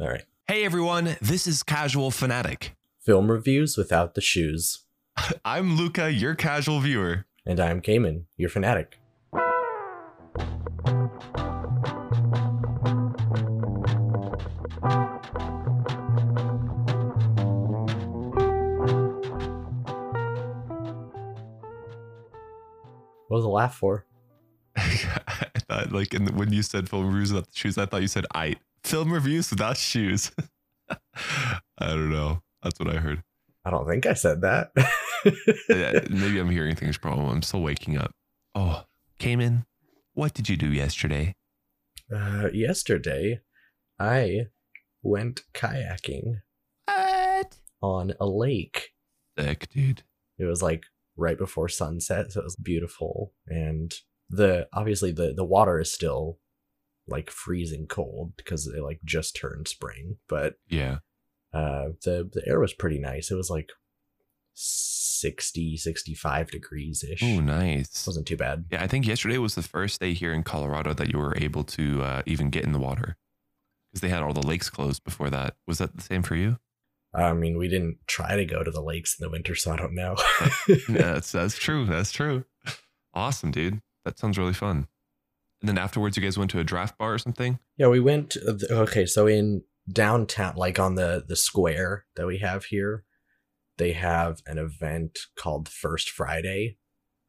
All right. Hey everyone, this is Casual Fanatic. Film reviews without the shoes. I'm Luca, your casual viewer. And I'm Cayman, your fanatic. What was the laugh for? I thought, like, in the, when you said film reviews without the shoes, I thought you said I film reviews without shoes. I don't know. That's what I heard. I don't think I said that. Yeah, Maybe I'm hearing things wrong. I'm still waking up. Oh, Cayman, what did you do yesterday? uh, yesterday, I went kayaking What? on a lake. Sick, dude. It was like right before sunset, so it was beautiful. And the obviously the the water is still like freezing cold because it like just turned spring, but Yeah. uh the the air was pretty nice. It was like 60 65 degrees ish. Oh, nice. Wasn't too bad. Yeah, I think yesterday was the first day here in Colorado that you were able to uh, even get in the water because they had all the lakes closed before that. Was that the same for you? I mean, we didn't try to go to the lakes in the winter, so I don't know. Yeah, that's that's true. That's true. Awesome, dude. That sounds really fun. And then afterwards, you guys went to a draft bar or something. Yeah, we went. Okay, so in downtown, like on the the square that we have here, they have an event called First Friday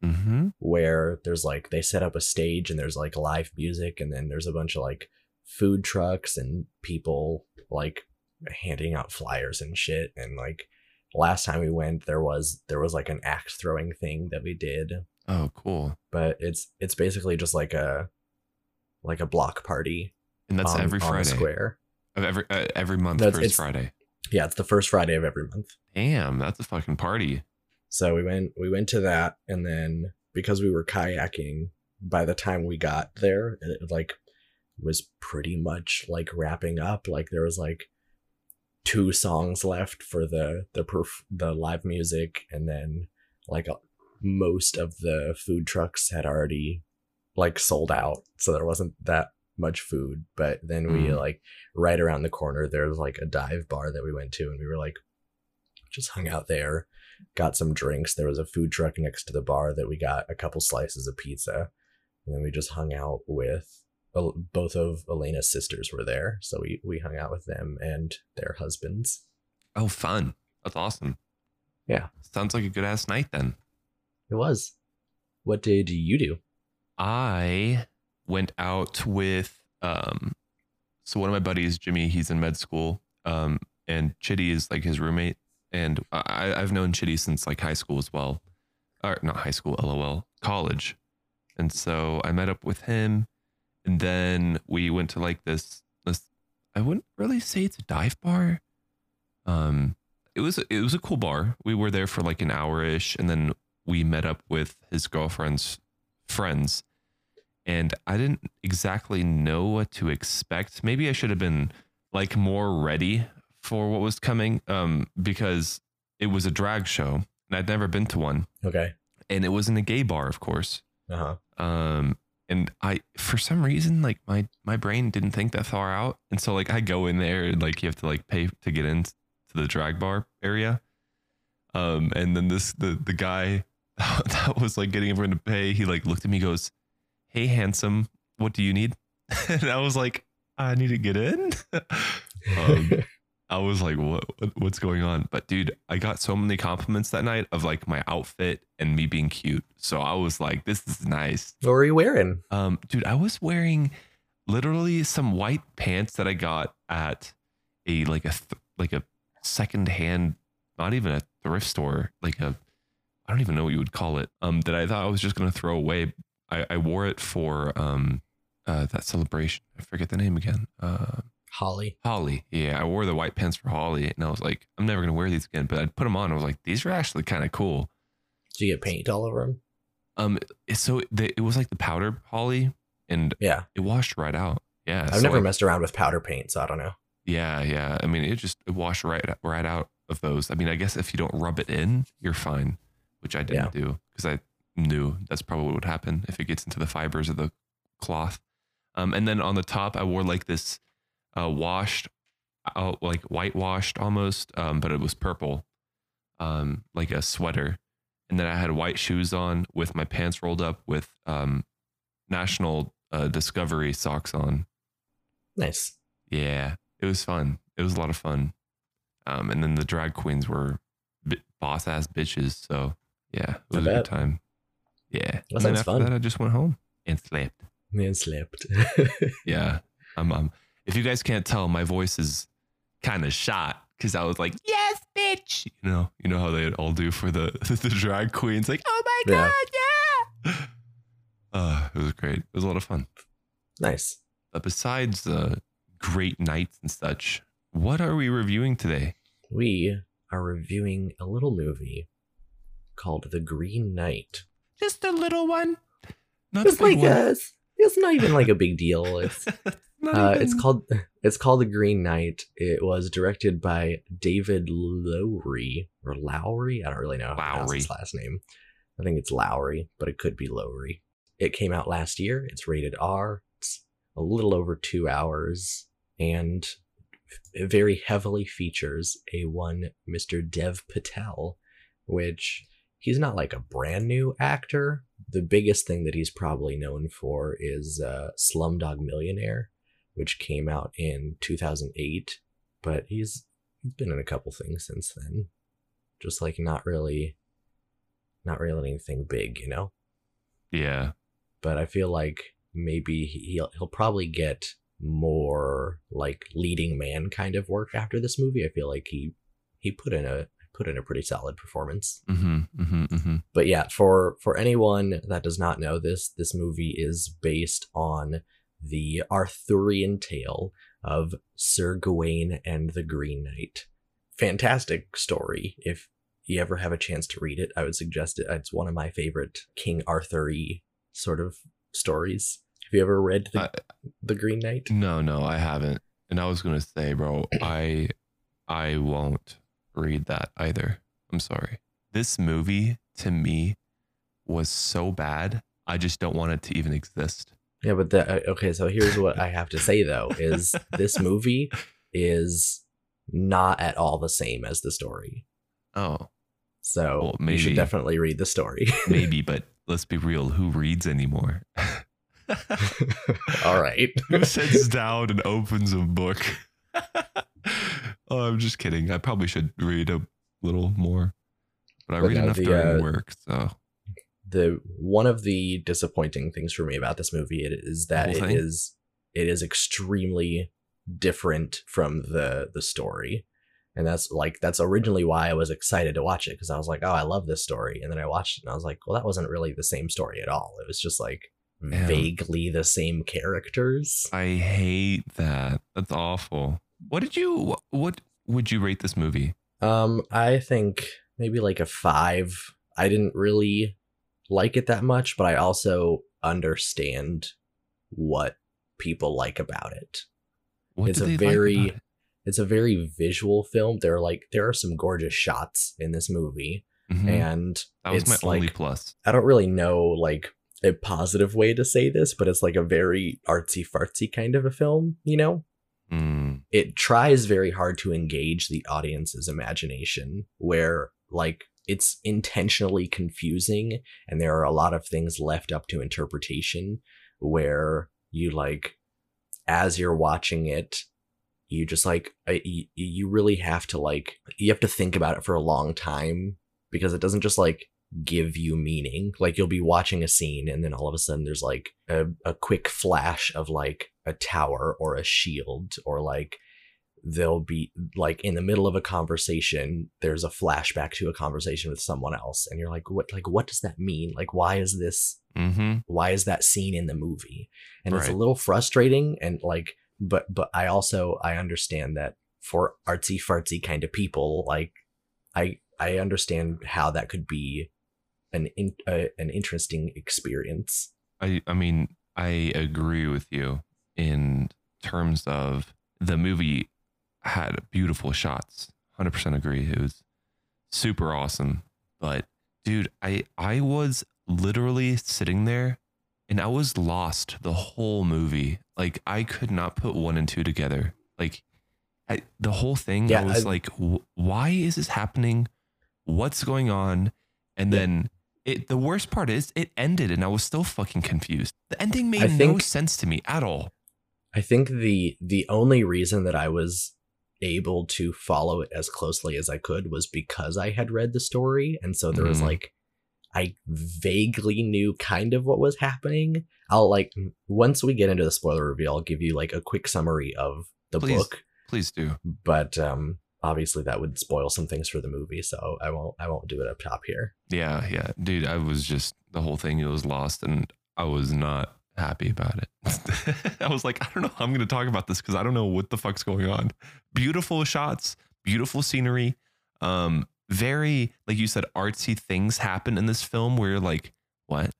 Mm-hmm. where there's like they set up a stage and there's like live music and then there's a bunch of like food trucks and people like handing out flyers and shit and like last time we went there was there was like an axe throwing thing that we did Oh, cool. but it's it's basically just like a like a block party And that's on- every Friday square of every uh, every month. That's- first Friday. yeah it's the first friday of every month Damn, that's a fucking party. so we went we went to that and then because we were kayaking by the time we got there it like was pretty much like wrapping up like there was like two songs left for the the perf- the live music and then like most of the food trucks had already like sold out so there wasn't that much food but then we Mm. like right around the corner there was like a dive bar that we went to and we were like just hung out there got some drinks there was a food truck next to the bar that we got a couple slices of pizza and then we just hung out with both of Elena's sisters were there so we we hung out with them and their husbands Oh, fun. That's awesome. Yeah. Sounds like a good ass night then. it was what did you do I went out with um so one of my buddies, Jimmy, he's in med school. Um and Chitty is like his roommate. And I I've known Chitty since like high school as well. Or not high school, lol, college. And so I met up with him and then we went to like this this I wouldn't really say it's a dive bar. Um it was it was a cool bar. We were there for like an hour ish and then we met up with his girlfriend's friends and I didn't exactly know what to expect. Maybe I should have been like more ready for what was coming um because it was a drag show and I'd never been to one okay and it was in a gay bar of course. uh-huh Um and I for some reason like my my brain didn't think that far out and so like I go in there and like you have to like pay to get into the drag bar area. Um and then this the the guy that was like getting everyone to pay he like looked at me goes, "Hey handsome, what do you need?" and I was like, "I need to get in." um, I was like, what, what what's going on? But dude, I got so many compliments that night of like my outfit and me being cute. So I was like, this is nice. what were you wearing Um, dude, I was wearing literally some white pants that I got at a like a th- like a secondhand, not even a thrift store, like a I don't even know what you would call it. Um, that I thought I was just gonna throw away. I, I wore it for um uh that celebration. I forget the name again. Uh Holi Holi. Yeah, I wore the white pants for Holi, and I was like, I'm never gonna wear these again. But I put them on. I was like, these are actually kind of cool. did you get paint all over them Um, so the, it was like the powder Holi, and yeah it washed right out. Yeah, i've so never messed around with powder paint so i don't know Yeah, yeah. I mean, it just it washed right right out of those. I mean, I guess if you don't rub it in, you're fine, which I didn't do because I knew that's probably what would happen if it gets into the fibers of the cloth. Um, and then on the top, I wore like this uh, washed uh, like whitewashed almost, um, but it was purple, um, like a sweater. And then I had white shoes on with my pants rolled up with um, National uh, Discovery socks on. Nice. Yeah, it was fun. It was a lot of fun. Um, and then the drag queens were boss ass bitches. So yeah, it was a good time. Yeah. That and then sounds after fun. that, I just went home and slept. And slept. Yeah. I'm, um, if you guys can't tell, my voice is kind of shot because I was like, yes, bitch. You know, you know how they all do for the the drag queens, like, oh my Yeah. god, yeah. Uh, it was great. It was a lot of fun. nice. But besides the great nights and such, what are we reviewing today? We are reviewing a little movie called The Green Knight. Just a little one. Not It's like one. uh, it's, it's not even like a big deal. It's Not uh, it's called it's called The Green Knight. It was directed by David Lowery or Lowery. I don't really know how to pronounce his last name. I think it's Lowery, but it could be Lowery. It came out last year. It's rated R. It's a little over two hours and it very heavily features a one Mr. Dev Patel, which he's not like a brand new actor. The biggest thing that he's probably known for is uh, Slumdog Millionaire, which came out in 2008. But he's he's been in a couple things since then, just like not really, not really anything big, you know. yeah. But I feel like maybe he- he'll he'll probably get more like leading man kind of work after this movie. I feel like he he put in a put in a pretty solid performance. Mm-hmm. Mm-hmm. Mm-hmm. But yeah, for for anyone that does not know this, this movie is based on the Arthurian tale of Sir Gawain and the Green Knight. Fantastic story. If you ever have a chance to read it, I would suggest it. It's one of my favorite King Arthur sort of stories. Have you ever read the, I- the Green Knight? No, no, I haven't. And I was gonna say, bro, I I won't read that either. I'm sorry. This movie to me was so bad. I just don't want it to even exist. Yeah, but the, uh, okay, so here's what I have to say though is this movie is not at all the same as the story. Oh, So Well, you should definitely read the story. maybe, but let's be real. Who reads anymore? all right. Who sits down and opens a book? Oh, I'm just kidding. I probably should read a little more, but I But read no, enough the, during uh, work. So The one of the disappointing things for me about this movie it is that it is it is extremely different from the the story. And that's like that's originally why I was excited to watch it because I was like, oh, I love this story. And then I watched it and I was like, well, that wasn't really the same story at all. It was just like Man. vaguely the same characters. I hate that. That's awful. What did you? What would you rate this movie? Um, I think maybe like a five. I didn't really like it that much, but I also understand what people like about it. What It's a they like very- about it? It's a very visual film. There are like there are some gorgeous shots in this movie, Mhm. and that was my it's only like plus. I don't really know like a positive way to say this, but it's like a very artsy fartsy kind of a film, you know? Mm, it tries very hard to engage the audience's imagination where like it's intentionally confusing and there are a lot of things left up to interpretation where you like as you're watching it you just like you, you really have to like you have to think about it for a long time because it doesn't just like give you meaning. Like you'll be watching a scene and then all of a sudden there's like a, a quick flash of like a tower or a shield or like they'll be like in the middle of a conversation there's a flashback to a conversation with someone else and you're like what like what does that mean? Like why is this hmm why is that scene in the movie? And it's a little frustrating and like but but i also i understand that for artsy fartsy kind of people like i i understand how that could be an in, uh, an interesting experience I I mean I agree with you in terms of the movie had beautiful shots. Hundred percent agree. It was super awesome. But dude, I I was literally sitting there and I was lost the whole movie. Like I could not put one and two together. Like I, the whole thing, Yeah, I was I- like, "Wh- why is this happening? What's going on? And Yeah. then it. The worst part is it ended, and I was still fucking confused. The ending made I no sense to me at all. I think the the only reason that I was able to follow it as closely as I could was because I had read the story, and so there was Mhm. like I vaguely knew kind of what was happening. I'll like once we get into the spoiler reveal, I'll give you like a quick summary of the Please. book, Please do. but um obviously that would spoil some things for the movie, so I won't I won't do it up top here. Yeah, yeah, dude. I was just the whole thing. It was lost, and I was not happy about it. I was like, I don't know how I'm going to talk about this because I don't know what the fuck's going on. Beautiful shots, beautiful scenery. Um, very like you said, artsy things happen in this film where you're like, what?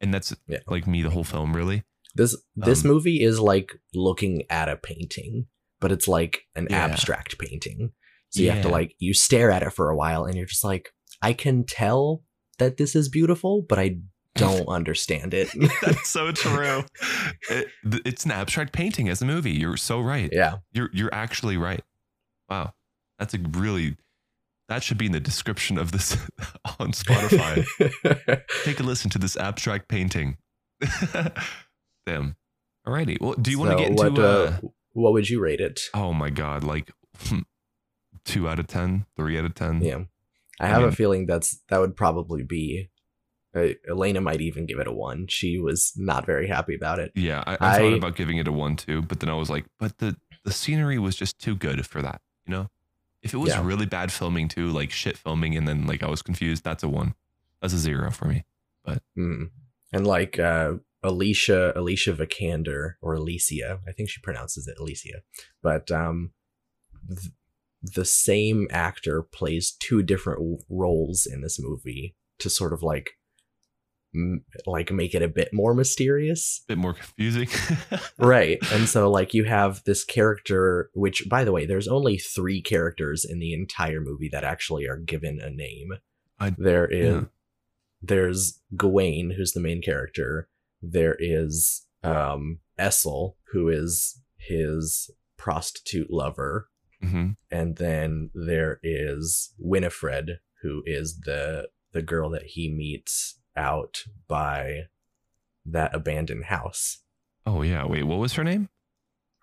And that's Yeah. like me the whole film, really. This this Um, movie is like looking at a painting, but it's like an Yeah. abstract painting. So you have to like you stare at it for a while and you're just like, I can tell that this is beautiful, but I don't understand it. That's so true. It, it's an abstract painting as a movie. You're so right. yeah. You're you're actually right. Wow. That's a really that should be in the description of this on Spotify. Take a listen to this abstract painting. Damn. Alrighty. Well, do you want to get into what, uh, what would you rate it? oh my god, like two out of ten, three out of ten? Yeah. I I have mean- a feeling that's that would probably be uh, Elena might even give it a one. She was not very happy about it. Yeah, I, I, thought about giving it a one too, but then I was like, but the the scenery was just too good for that, you know? If it was Yeah. really bad filming too, like shit filming and then like I was confused, that's a one. That's a zero for me. Mm. And like uh Alicia Alicia Vikander or Alicia, I think she pronounces it Alicia. But um th- the same actor plays two different w- roles in this movie to sort of like m- like make it a bit more mysterious. A bit more confusing. Right. And so like you have this character which by the way, there's only 3 characters in the entire movie that actually are given a name. I- there is yeah. there's Gawain, who's the main character. There is um Essel, who is his prostitute lover, hmm and then there is Winifred, who is the the girl that he meets out by that abandoned house. Oh yeah. Wait, what was her name?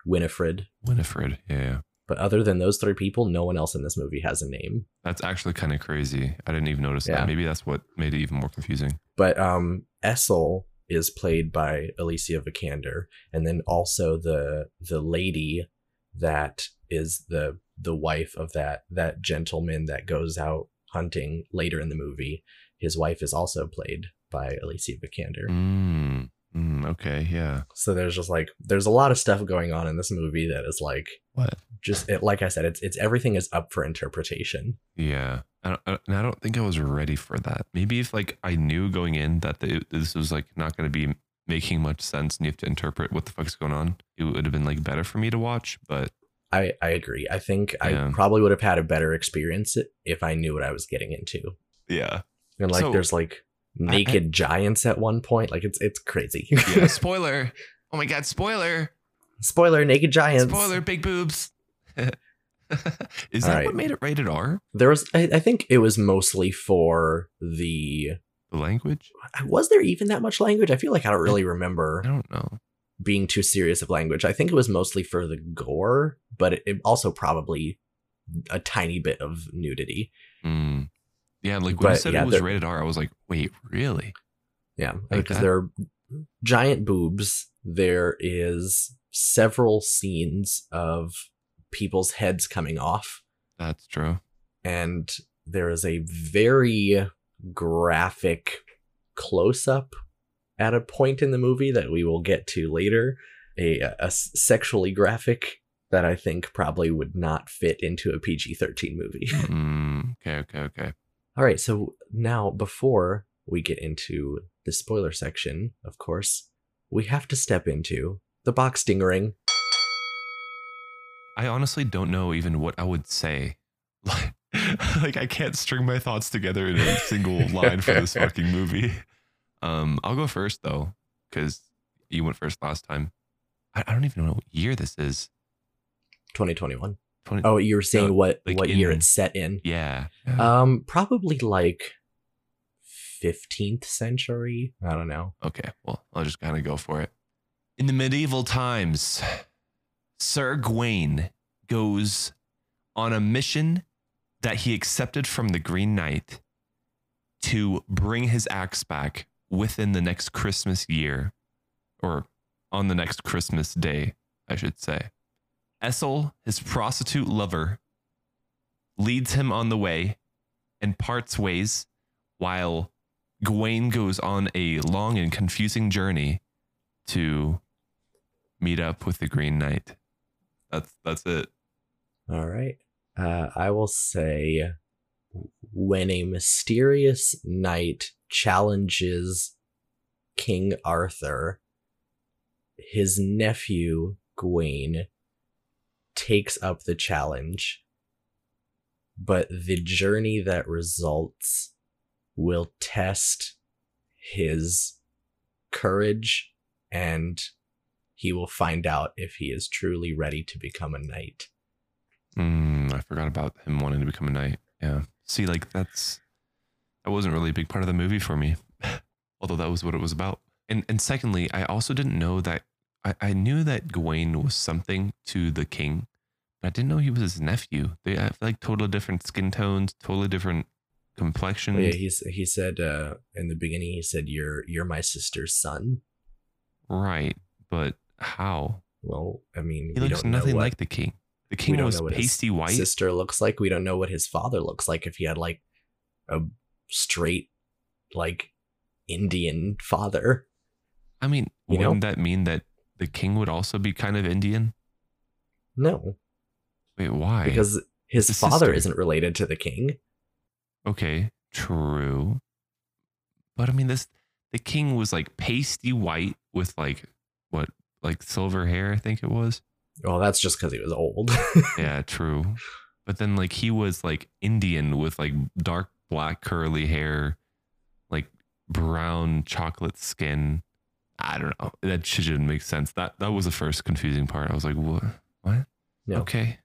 Winifred. Winifred. Yeah, yeah. But other than those three people, no one else in this movie has a name. That's actually kind of crazy. I didn't even notice Yeah. that. Maybe that's what made it even more confusing. But um Essel is played by Alicia Vikander, and then also the the lady that is the the wife of that that gentleman that goes out hunting later in the movie. His wife is also played by Alicia Vikander. Mm, mm, okay. Yeah. So there's just like there's a lot of stuff going on in this movie that is like What? just it, like I said, it's it's everything is up for interpretation. Yeah. I don't, and I don't think I was ready for that. Maybe if like I knew going in that the, this was like not going to be making much sense and you have to interpret what the fuck's going on, it would have been like better for me to watch. But I I agree. I think Yeah. I probably would have had a better experience if I knew what I was getting into. yeah. And like So- there's like naked giants at one point. Like it's it's crazy. Yeah. spoiler. Oh my God. Spoiler. Spoiler, naked giants. Spoiler. Big boobs. Is that right. what made it rated R? There was I, I think it was mostly for the language? was there even that much language? I feel like I don't really remember. I don't know. being too serious of language. I think it was mostly for the gore, but it, it also probably a tiny bit of nudity. Mm. Yeah. Like when you But, said yeah, it was rated R, I was like, wait, really? Yeah, Like there are giant boobs. There is several scenes of people's heads coming off, That's true. and there is a very graphic close up at a point in the movie that we will get to later. a, a sexually graphic that I think probably would not fit into a PG 13 movie. Mm, okay. Okay. Okay. All right, so now before we get into the spoiler section, of course, we have to step into the box ding ring. I honestly don't know even what I would say. Like, I can't string my thoughts together in a single line for this fucking movie. Um, I'll go first though, because you went first last time. I, I don't even know what year this is. 2021. 20, Oh, you were saying No, what like what year it's set in? yeah. Um, probably like fifteenth century. I don't know. Okay, well, I'll just kind of go for it. In the medieval times, Sir Gawain goes on a mission that he accepted from the Green Knight to bring his axe back within the next Christmas year, or on the next Christmas day, I should say. Essel, his prostitute lover, leads him on the way and parts ways while Gawain goes on a long and confusing journey to meet up with the Green Knight. That's that's it. All right. Uh, I will say when a mysterious knight challenges King Arthur, his nephew Gawain takes up the challenge, but the journey that results will test his courage and he will find out if he is truly ready to become a knight. Mm, I forgot about him wanting to become a knight. Yeah. See, like that's that wasn't really a big part of the movie for me, although that was what it was about. And and secondly, I also didn't know that I, I knew that Gawain was something to the king, but I didn't know he was his nephew. They have like totally different skin tones, totally different complexions. Oh, yeah, he's he said uh, in the beginning. He said, "You're you're my sister's son." Right, but how? Well, I mean, He we looks don't know nothing what like the king. The king was know pasty white. sister looks like. We don't know what his father looks like. If he had like a straight, like Indian father, I mean, You wouldn't that mean that the king would also be kind of Indian? no, Wait, why? because his The father sister. isn't related to the king. okay, true. But I mean, this the king was like pasty white with like what, like silver hair? I think it was. Well, that's just because he was old. Yeah, true. But then like he was like Indian with like dark black curly hair, like brown chocolate skin. I don't know. That shit didn't make sense. That that was the first confusing part. I was like, what? What? No. Okay.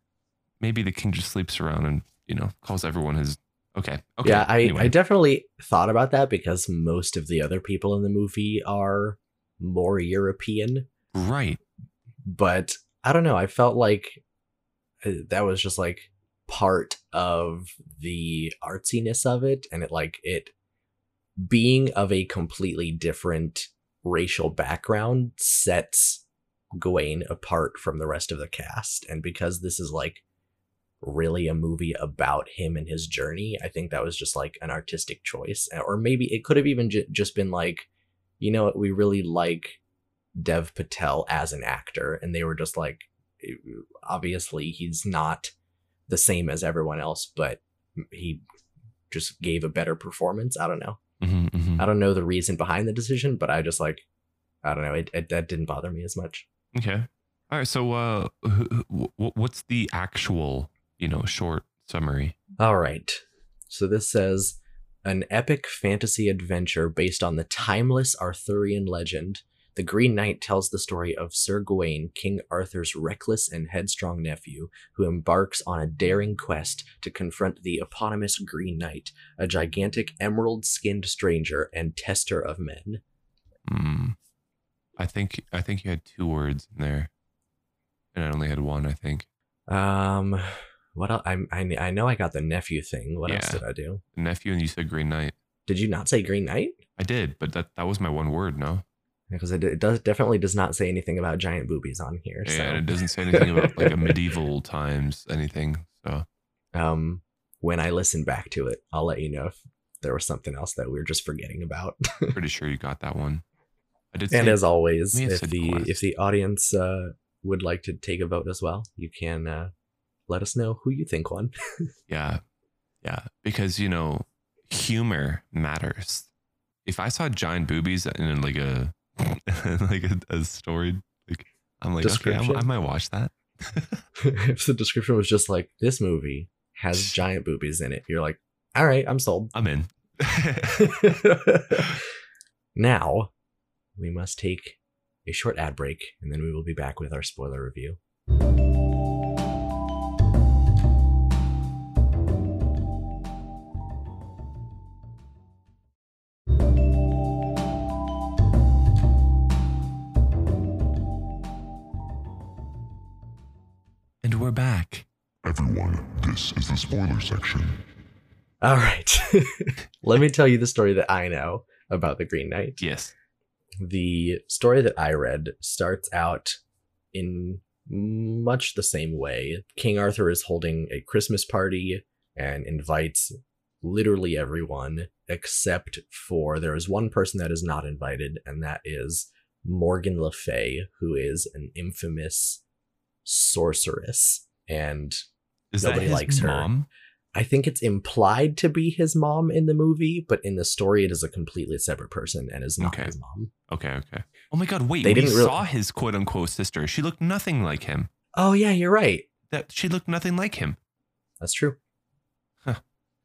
Maybe the king just sleeps around and you know calls everyone his. Okay. Okay. Yeah, I, anyway. I definitely thought about that because most of the other people in the movie are more European. Right. but I don't know. I felt like uh, that was just like part of the artsiness of it, and it like it being of a completely different racial background sets Gawain apart from the rest of the cast, and because this is like really a movie about him and his journey, I think that was just like an artistic choice, or maybe it could have even ju- just been like, you know what, we really like Dev Patel as an actor, and they were just like, obviously he's not the same as everyone else, but he just gave a better performance. I don't know. Mhm, mhm. I don't know the reason behind the decision, but I just like, I don't know. It, it that didn't bother me as much. Okay. All right. So, uh, wh- wh- what's the actual, you know, short summary? All right. So this says an epic fantasy adventure based on the timeless Arthurian legend. The Green Knight tells the story of Sir Gawain, King Arthur's reckless and headstrong nephew, who embarks on a daring quest to confront the eponymous Green Knight, a gigantic emerald skinned stranger and tester of men. Hmm. I think I think you had two words in there, and I only had one. I think Um, what else? I, I, I know I got the nephew thing. What else did I do? nephew, and you said Green Knight. Did you not say Green Knight? I did, but that that was my one word. No, Because it, it does definitely does not say anything about giant boobies on here. So. and it doesn't say anything about like a medieval times anything. So um when i listen back to it i'll let you know if there was something else that we are just forgetting about pretty sure you got that one. I did. and say- as always if the if the audience uh would like to take a vote as well you can uh let us know who you think won Yeah. Yeah. Because, you know, humor matters. If I saw giant boobies in like a like a, a story, like I'm like, okay, I'm, I might watch that. if the description was just like this movie has giant boobies in it you're like all right i'm sold I'm in. now we must take a short ad break and then we will be back with our spoiler review spoiler section. All right. Let me tell you the story that I know about the Green Knight. Yes. The story that I read starts out in much the same way. King Arthur is holding a Christmas party and invites literally everyone except for there is one person that is not invited, and that is Morgan Le Fay, who is an infamous sorceress. And Is Nobody that his likes her. mom? I think it's implied to be his mom in the movie, but in the story, it is a completely separate person and is not Okay. his mom. Okay, okay. Oh my god, wait, They we didn't really- saw his quote unquote sister. She looked nothing like him. Oh, yeah, you're right. That she looked nothing like him. That's true.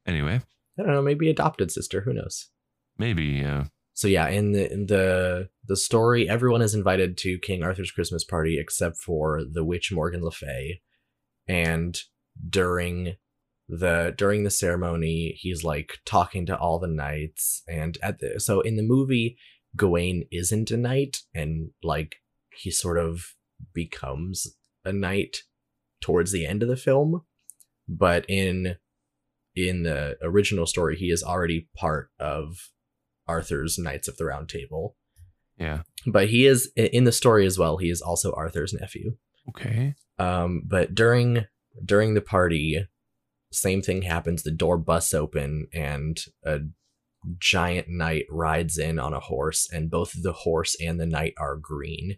Anyway, I don't know, maybe adopted sister, who knows? maybe uh So yeah, in the in the the story, everyone is invited to King Arthur's Christmas party except for the witch Morgan Le Fay. And during the during the ceremony, he's like talking to all the knights. And at the so in the movie, Gawain isn't a knight, and like he sort of becomes a knight towards the end of the film. But in in the original story, he is already part of Arthur's Knights of the Round Table. yeah. But he is in the story as well. He is also Arthur's nephew. Okay. Um, but during during the party, same thing happens. The door busts open, and a giant knight rides in on a horse, and both the horse and the knight are green.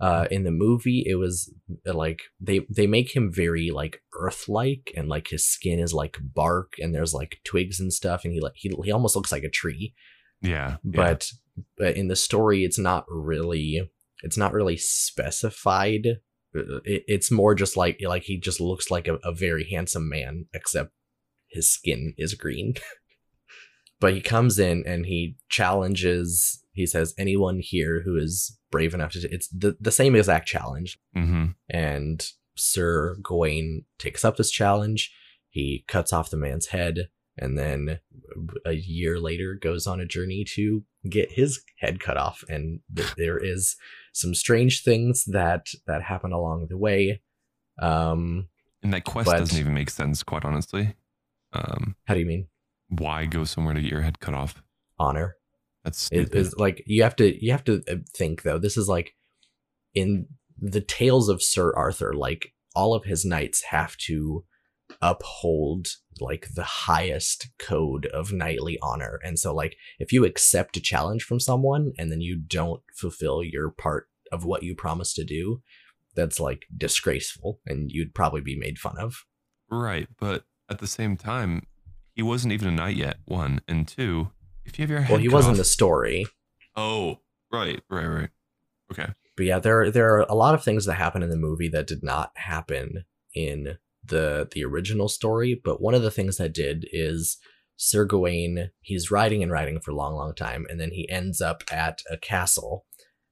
Uh, in the movie, it was uh, like they they make him very like earth-like, and like his skin is like bark, and there's like twigs and stuff, and he like he he almost looks like a tree Yeah. yeah. but but in the story it's not really it's not really specified it, it's more just like like he just looks like a, a very handsome man except his skin is green but he comes in and he challenges he says anyone here who is brave enough to it's the, the same exact challenge hmm and Sir Gawain takes up this challenge. He cuts off the man's head, and then a year later goes on a journey to get his head cut off. And th- there is some strange things that that happen along the way. Um, And that quest but- doesn't even make sense, quite honestly. Um, how do you mean why go somewhere to get your head cut off? honor? That's It stupid. like you have to you have to uh, think though. This is like in the tales of Sir Arthur. Like all of his knights have to uphold like the highest code of knightly honor, and so like if you accept a challenge from someone and then you don't fulfill your part of what you promised to do, that's like disgraceful, and you'd probably be made fun of. Right, but at the same time, he wasn't even a knight yet. One and two. If you have your head Well, he cut was in off- the story. Oh, right, right, right. Okay. But yeah, there there are a lot of things that happen in the movie that did not happen in the the original story. But one of the things that did is Sir Gawain. He's riding and riding for a long, long time, and then he ends up at a castle,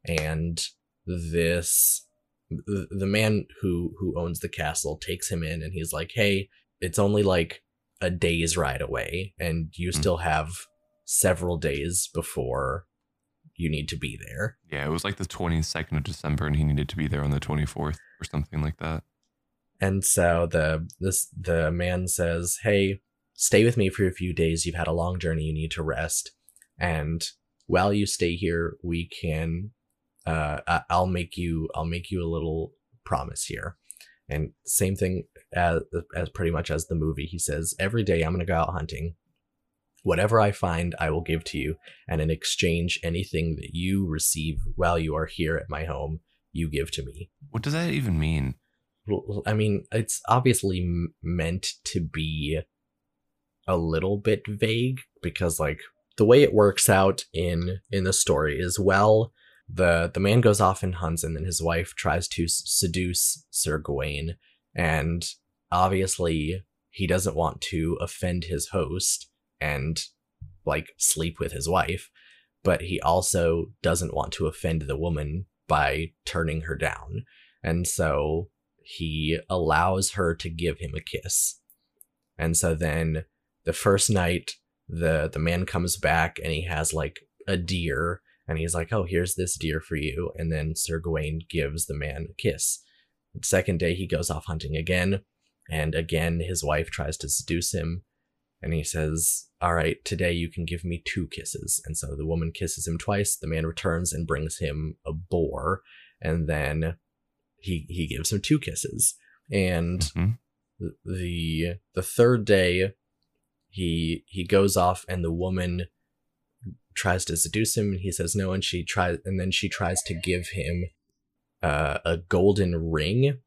and this the, the man who who owns the castle takes him in, and he's like, "Hey, it's only like a day's ride away, and you Hmm. still have several days before." You need to be there. Yeah, it was like the 22nd of December, and he needed to be there on the 24th or something like that. And so the this the man says, "Hey, stay with me for a few days. You've had a long journey. You need to rest. And while you stay here, we can uh I'll make you I'll make you a little promise here." And same thing as as pretty much as the movie. He says, "Every day I'm going to go out hunting. Whatever I find, I will give to you, and in exchange anything that you receive while you are here at my home, you give to me." What does that even mean? I mean, it's obviously m- meant to be a little bit vague because, like, the way it works out in in the story is well, the the man goes off and hunts, and then his wife tries to seduce Sir Gawain, and obviously he doesn't want to offend his host and like sleep with his wife, but he also doesn't want to offend the woman by turning her down, and so he allows her to give him a kiss. And so then the first night the the man comes back and he has like a deer and he's like, "Oh, here's this deer for you." And then Sir Gawain gives the man a kiss. The second day he goes off hunting again And again, his wife tries to seduce him. And he says, All right, today you can give me two kisses. And so the woman kisses him twice. The man returns and brings him a boar. And then he, he gives him two kisses. And Mhm. the the third day he he goes off and the woman tries to seduce him and he says no and she tries and then she tries to give him uh, a golden ring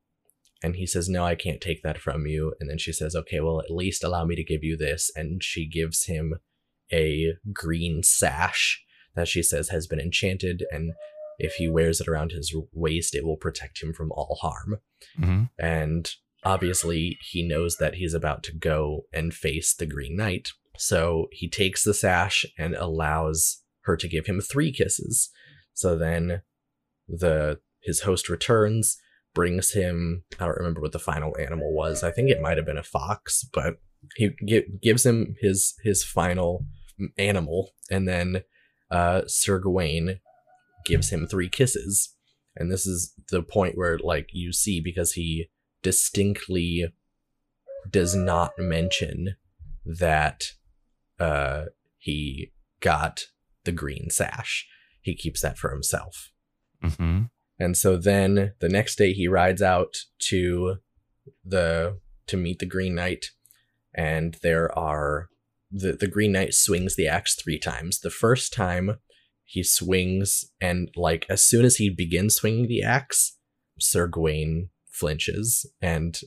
and he says no i can't take that from you and then she says okay well at least allow me to give you this and she gives him a green sash that she says has been enchanted and if he wears it around his waist it will protect him from all harm Mhm. and obviously he knows that he's about to go and face the Green Knight. So he takes the sash and allows her to give him three kisses. So then the his host returns, brings him I don't remember what the final animal was. I think it might have been a fox, but he gi- gives him his his final animal and then uh Sir Gawain gives him three kisses. And this is the point where like you see because he distinctly does not mention that uh he got the green sash. He keeps that for himself. Mhm. And so then the next day he rides out to the to meet the Green Knight, and there are the the Green Knight swings the axe three times. The first time he swings, and like as soon as he begins swinging the axe, Sir Gawain flinches, and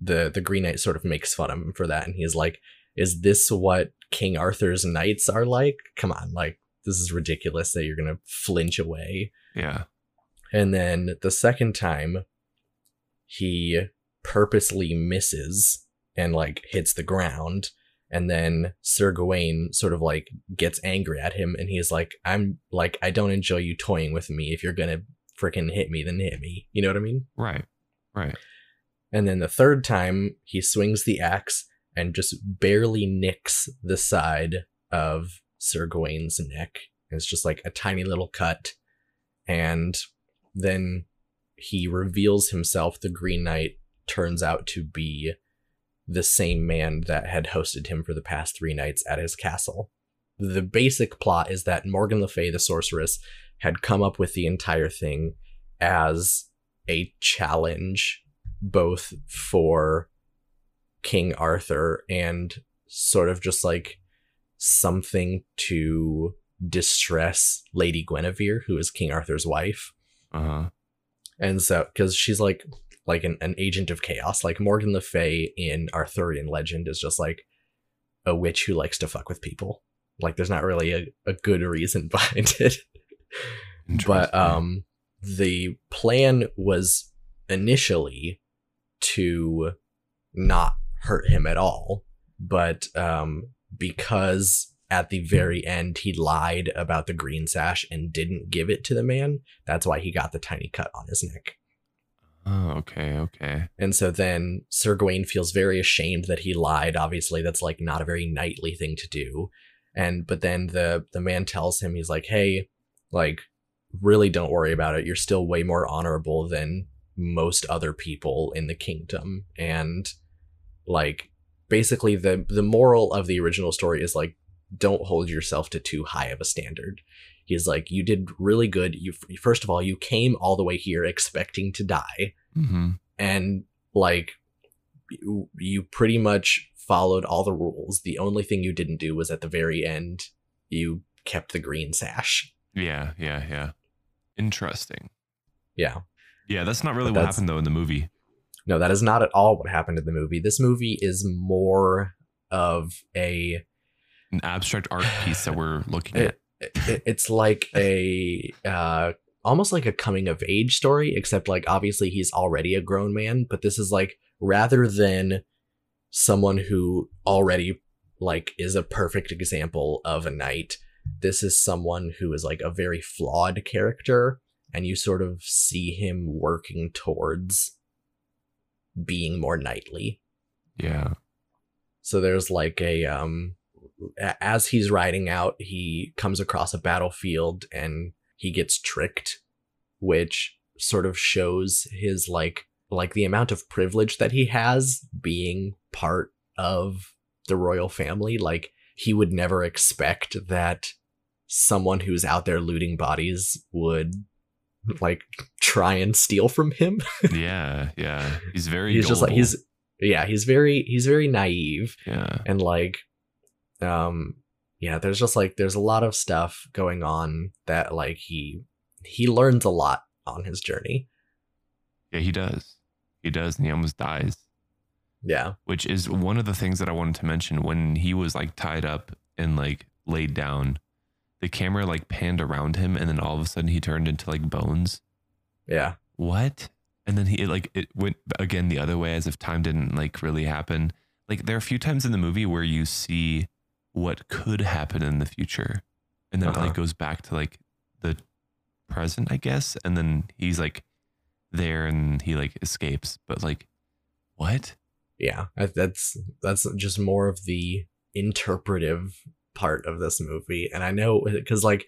the the Green Knight sort of makes fun of him for that, and he's like, "Is this what King Arthur's knights are like? Come on, like this is ridiculous that you're gonna flinch away." Yeah. And then the second time, he purposely misses and like hits the ground. And then Sir Gawain sort of like gets angry at him and he's like, I'm like, I don't enjoy you toying with me. If you're gonna freaking hit me, then hit me. You know what I mean? Right. Right. And then the third time, he swings the axe and just barely nicks the side of Sir Gawain's neck. It's just like a tiny little cut. And then he reveals himself. The Green Knight turns out to be the same man that had hosted him for the past three nights at his castle. The basic plot is that Morgan Le Fay, the sorceress, had come up with the entire thing as a challenge both for King Arthur and sort of just like something to distress Lady Guinevere, who is King Arthur's wife. Uh huh. And so, because she's like like an, an agent of chaos, like Morgan Le Fay in Arthurian legend is just like a witch who likes to fuck with people. Like, there's not really a, a good reason behind it. but um the plan was initially to not hurt him at all but um because at the very end he lied about the green sash and didn't give it to the man that's why he got the tiny cut on his neck Oh, okay. Okay. and so then Sir Gawain feels very ashamed that he lied. Obviously, that's like not a very knightly thing to do. And but then the the man tells him he's like, "Hey, like really don't worry about it. You're still way more honorable than most other people in the kingdom." And like basically the the moral of the original story is like don't hold yourself to too high of a standard. He's like, "You did really good. You first of all, you came all the way here expecting to die." Mm-hmm. and like you, you pretty much followed all the rules. The only thing you didn't do was at the very end you kept the green sash. Yeah. Yeah. Yeah. Interesting. Yeah. Yeah, that's not really But what happened though in the movie. No, that is not at all what happened in the movie. This movie is more of a An abstract art piece that we're looking it, at. It- it's like a uh almost like a coming of age story except like obviously he's already a grown man but this is like rather than someone who already like is a perfect example of a knight this is someone who is like a very flawed character and you sort of see him working towards being more knightly Yeah. so there's like a um as he's riding out, he comes across a battlefield and he gets tricked, which sort of shows his like like the amount of privilege that he has being part of the royal family like he would never expect that someone who's out there looting bodies would like try and steal from him yeah, yeah. He's very. he's just like he's yeah he's very he's very naive yeah, and like um yeah there's just like there's a lot of stuff going on that like he he learns a lot on his journey yeah. He does. He does, and he almost dies. yeah Which is one of the things that I wanted to mention when he was like tied up and like laid down. The camera like panned around him, and then all of a sudden he turned into like bones. yeah what? And then he it, like it went again the other way as if time didn't like really happen. Like there are a few times in the movie where you see what could happen in the future. And then it Uh-huh. like goes back to like the present, I guess. And then he's like there and he like escapes. But like what? yeah that's that's just more of the interpretive part of this movie and i know because like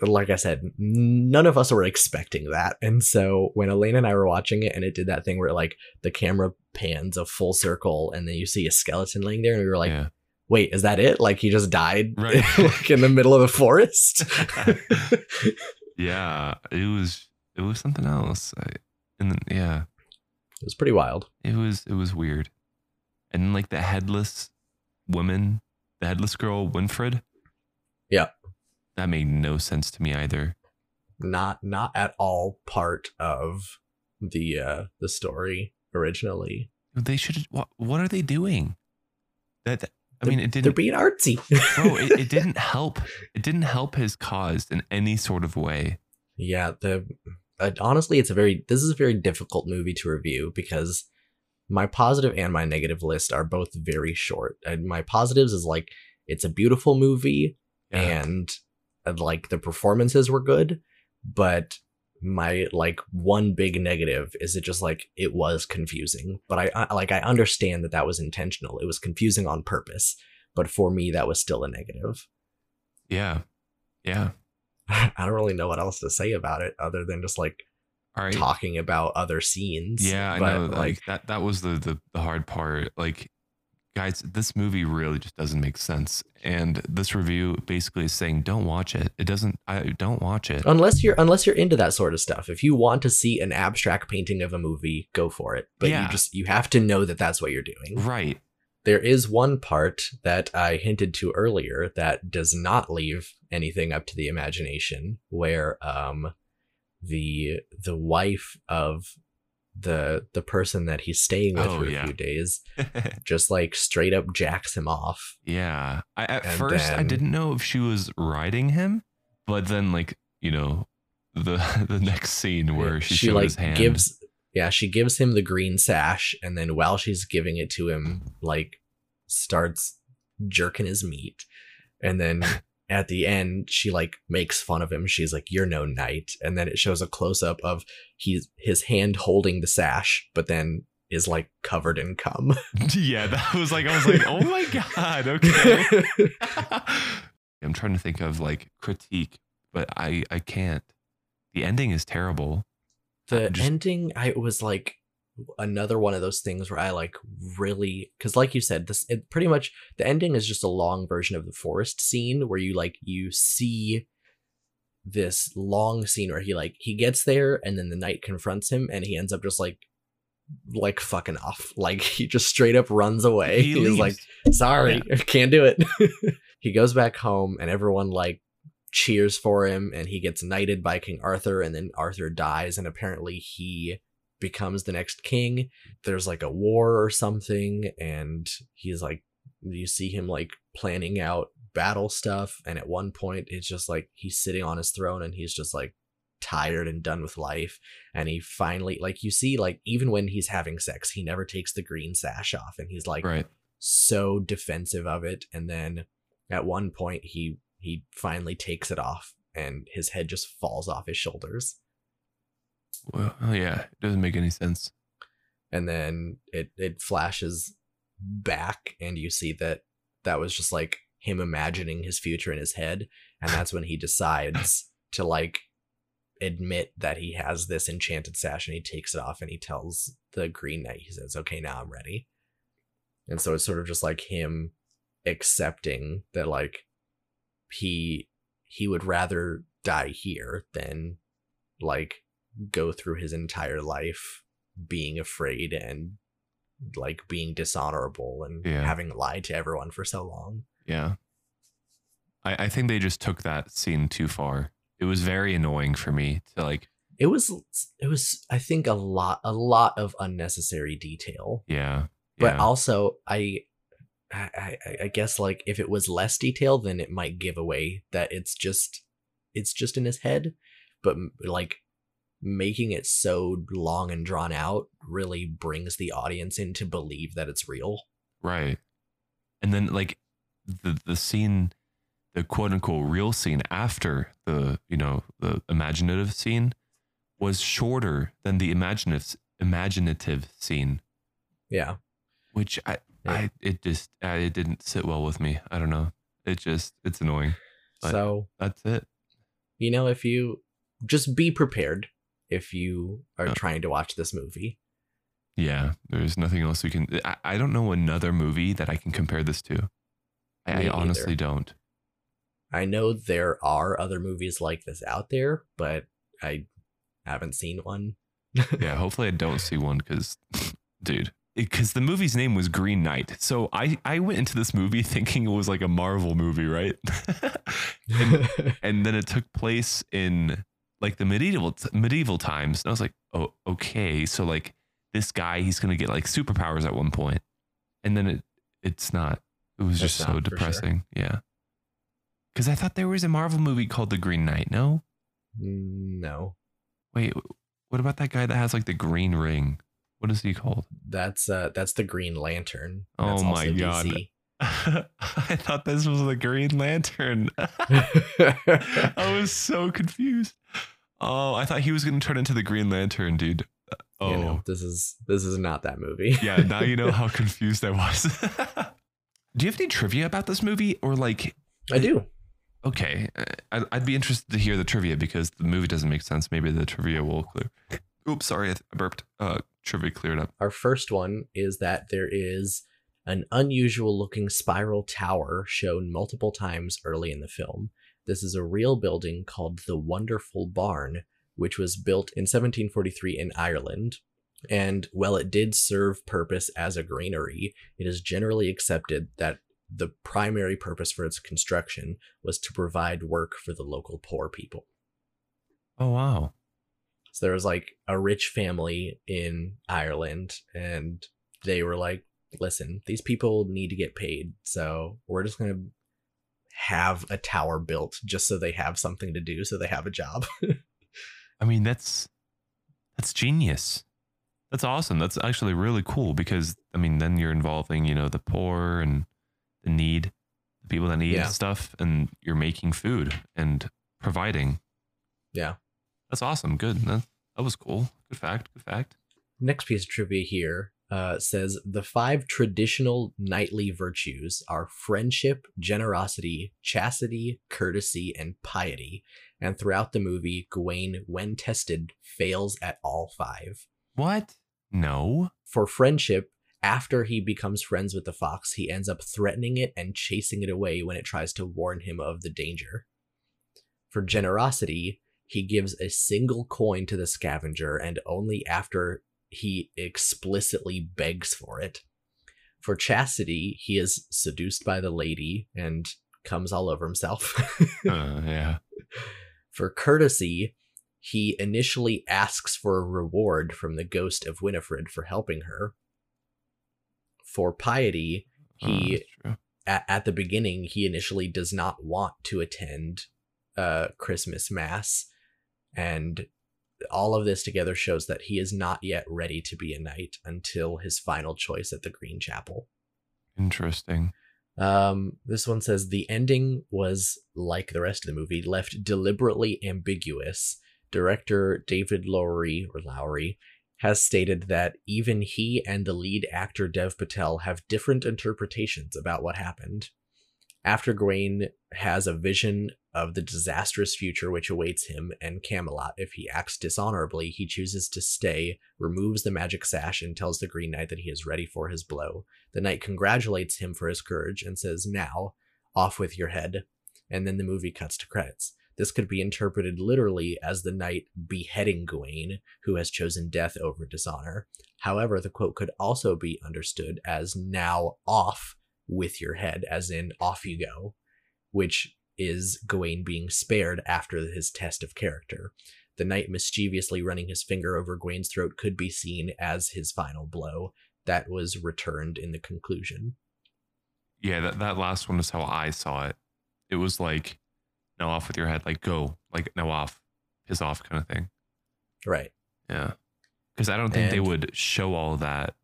like i said none of us were expecting that and so when elaine and i were watching it and it did that thing where like the camera pans a full circle and then you see a skeleton laying there and we were like yeah. Wait is that it like he just died Right. like in the middle of the forest Yeah. It was it was something else. I, and then yeah. it was pretty wild It was it was weird. And then like the headless woman, the headless girl, Winfred. Yeah. That made no sense to me either. not not at all part of the uh the story originally They should what what are they doing? That that- I They're- mean it they're didn't being artsy bro, it, it didn't help. It didn't help his cause in any sort of way. Yeah, the uh, honestly, it's a very this is a very difficult movie to review because my positive and my negative list are both very short. And my positives is like it's a beautiful movie Yeah. and uh, like the performances were good, but my like one big negative is it just like it was confusing. But I, I like I understand that that was intentional. It was confusing on purpose, but for me that was still a negative. yeah. Yeah. I don't really know what else to say about it other than just like All right. talking about other scenes. Yeah, I but, know. Like, that that was the, the the hard part. Like, guys, this movie really just doesn't make sense. And this review basically is saying, don't watch it. It doesn't. I don't watch it. unless you're unless you're into that sort of stuff. If you want to see an abstract painting of a movie, go for it. But Yeah. you just you have to know that that's what you're doing. Right. There is one part that I hinted to earlier that does not leave anything up to the imagination, where um the the wife of the the person that he's staying with Oh, for a yeah. few days just like straight up jacks him off. yeah. I, at And first, I didn't know if she was riding him, but then, like, you know, the the next scene where she, showed like gives yeah she gives him the green sash and then while she's giving it to him like starts jerking his meat and then at the end she like makes fun of him she's like you're no knight and then it shows a close-up of he's his hand holding the sash but then is like covered in cum yeah, that was like I was like, oh my god, okay. I'm trying to think of like critique, but I I can't. The ending is terrible. the Just- ending i was like another one of those things where i like really because like you said this it pretty much the ending is just a long version of the forest scene where you like you see this long scene where he like he gets there and then the knight confronts him and he ends up just like like fucking off. Like he just straight up runs away. He he's like sorry can't do it. He goes back home and everyone like cheers for him and he gets knighted by king arthur and then arthur dies and apparently he becomes the next king there's like a war or something and he's like you see him like planning out battle stuff and at one point it's just like he's sitting on his throne and he's just like tired and done with life and he finally like you see like even when he's having sex he never takes the green sash off and he's like right. so defensive of it and then at one point he he finally takes it off and his head just falls off his shoulders Well, oh yeah, it doesn't make any sense. and then it it flashes back and you see that that was just like him imagining his future in his head and that's when he decides to like admit that he has this enchanted sash and he takes it off and he tells the Green Knight, he says, Okay, now I'm ready. And so it's sort of just like him accepting that like he he would rather die here than like go through his entire life being afraid and like being dishonorable and Yeah. having lied to everyone for so long. Yeah. I, I think they just took that scene too far. It was very annoying for me to like, It was it was I think a lot a lot of unnecessary detail. yeah. But yeah. also I I, I I guess like if it was less detail then it might give away that it's just it's just in his head but like making it so long and drawn out really brings the audience in to believe that it's real. Right. And then like the the scene the quote unquote real scene after the, you know, the imaginative scene was shorter than the imaginative imaginative scene, Yeah. which I Yeah. I it just I, it didn't sit well with me. I don't know. It just it's annoying. But- So, That's it. you know, if you just be prepared if you are Yeah. trying to watch this movie. Yeah, there's nothing else we can. I, I don't know another movie that I can compare this to. I, I honestly don't. I know there are other movies like this out there, but I haven't seen one. Yeah, hopefully I don't see one because, dude, because the movie's name was Green Knight. So I I went into this movie thinking it was like a Marvel movie, right? and, and then it took place in like the medieval medieval times, and I was like, oh, okay, so like this guy, he's gonna get like superpowers at one point, and then it it's not. It was That's just so for sure. depressing. Yeah. Because I thought there was a Marvel movie called The Green Knight. No, no, wait, what about that guy that has like the green ring? What is he called? that's uh that's the Green Lantern. Oh That's my also God. DC. I thought this was the Green Lantern. I was so confused. Oh, I thought he was going to turn into the Green Lantern, dude. Oh, You know, this is this is not that movie. yeah. Now you know how confused I was. Do you have any trivia about this movie, or like, I do. okay, uh, I'd, I'd be interested to hear the trivia because the movie doesn't make sense. Maybe the trivia will clear. Oops, sorry, I burped. Uh, trivia cleared up. Our first one is that there is an unusual looking spiral tower shown multiple times early in the film. This is a real building called the Wonderful Barn, which was built in 1743 in Ireland. And while it did serve purpose as a granary, it is generally accepted that the primary purpose for its construction was to provide work for the local poor people. Oh wow. So there was like a rich family in Ireland, and they were like, listen, these people need to get paid. So we're just going to have a tower built just so they have something to do, so they have a job. I mean, that's that's genius. That's awesome. That's actually really cool because I mean, then you're involving, you know, the poor and the need, the people that need Yeah. stuff, and you're making food and providing. Yeah. That's awesome. Good. That, that was cool. Good fact. Good fact. Next piece of trivia here uh, says the five traditional knightly virtues are friendship, generosity, chastity, courtesy, and piety. And throughout the movie, Gawain, when tested, fails at all five. What? No. for friendship, after he becomes friends with the fox, he ends up threatening it and chasing it away when it tries to warn him of the danger. For generosity, he gives a single coin to the scavenger and only after he explicitly begs for it. For chastity, he is seduced by the lady and comes all over himself. Uh, yeah. For courtesy, he initially asks for a reward from the ghost of Winifred for helping her. For piety, Uh, he true. at, at the beginning he initially does not want to attend uh Christmas mass and all of this together shows that he is not yet ready to be a knight until his final choice at the Green Chapel. Interesting. Um, this one says the ending was like the rest of the movie, left deliberately ambiguous. Director David Lowery or Lowry has stated that even he and the lead actor Dev Patel have different interpretations about what happened. After Gawain has a vision of the disastrous future which awaits him and Camelot if he acts dishonorably. He chooses to stay, removes the magic sash, and tells the Green Knight that he is ready for his blow. The knight congratulates him for his courage and says, Now, off with your head. And then the movie cuts to credits. This could be interpreted literally as the knight beheading Gawain, who has chosen death over dishonor. However, the quote could also be understood as now off with your head, as in off you go, which is Gawain being spared after his test of character. The knight mischievously running his finger over Gawain's throat could be seen as his final blow. That was returned in the conclusion. Yeah, that, that last one is how I saw it. It was like, now off with your head, like go, like now off, piss off kind of thing. Right. Yeah. Because I don't think they would show all that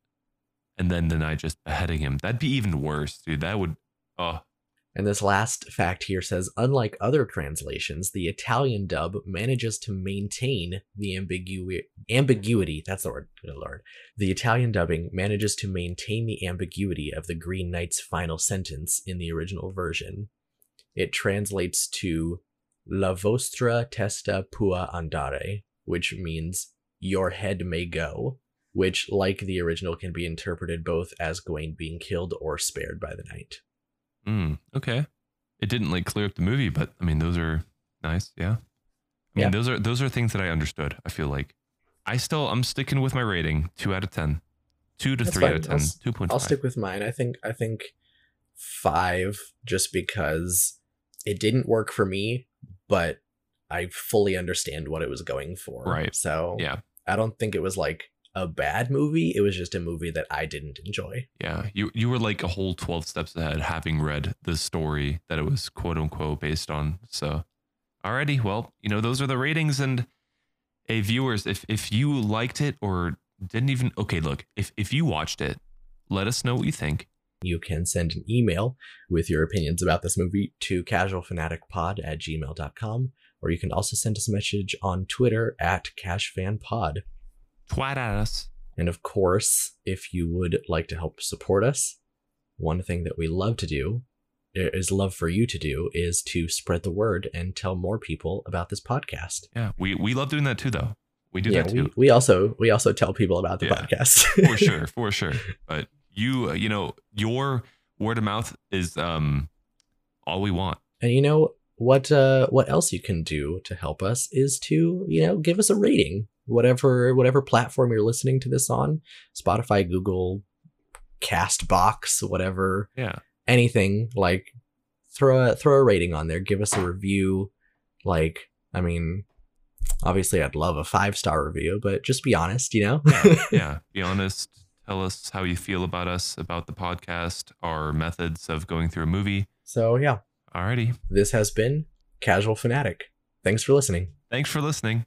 and then the knight just beheading him. That'd be even worse, dude. That would, oh, And this last fact here says unlike other translations, the Italian dub manages to maintain the ambigu- ambiguity. That's the word, good lord. The Italian dubbing manages to maintain the ambiguity of the Green Knight's final sentence in the original version. It translates to La vostra testa può andare, which means your head may go, which, like the original, can be interpreted both as Gawain being killed or spared by the knight. Mm, okay. It didn't like clear up the movie, but I mean, those are nice. Yeah. I mean, Yeah. those are, those are things that I understood. I feel like I still, I'm sticking with my rating two out of ten, two to That's three out of 10, I'll 2.5. I'll stick with mine. I think I think five, just because it didn't work for me, but I fully understand what it was going for. Right. So yeah. I don't think it was like a bad movie. It was just a movie that I didn't enjoy. Yeah, you you were like a whole twelve steps ahead, having read the story that it was quote unquote based on. So, alrighty, well, you know those are the ratings, and hey, viewers, if if you liked it or didn't even okay, look, if if you watched it, let us know what you think. You can send an email with your opinions about this movie to casualfanaticpod at gmail.com, or you can also send us a message on Twitter at casfanpod. Twat at us. And of course, if you would like to help support us, one thing that we love to do is love for you to do is to spread the word and tell more people about this podcast. Yeah, we we love doing that too, though. We do yeah, that we, too, we also we also tell people about the Yeah. podcast. for sure, for sure. But you, uh, you know, your word of mouth is um all we want. And you know what uh what else you can do to help us is to, you know, give us a rating. Whatever whatever platform you're listening to this on, Spotify, Google, Castbox, whatever Yeah, anything like throw a throw a rating on there give us a review like i mean obviously i'd love a five star review but just be honest you know yeah. Be honest. Tell us how you feel about us, about the podcast, our methods of going through a movie. so yeah Alrighty. this has been casual fanatic thanks for listening Thanks for listening.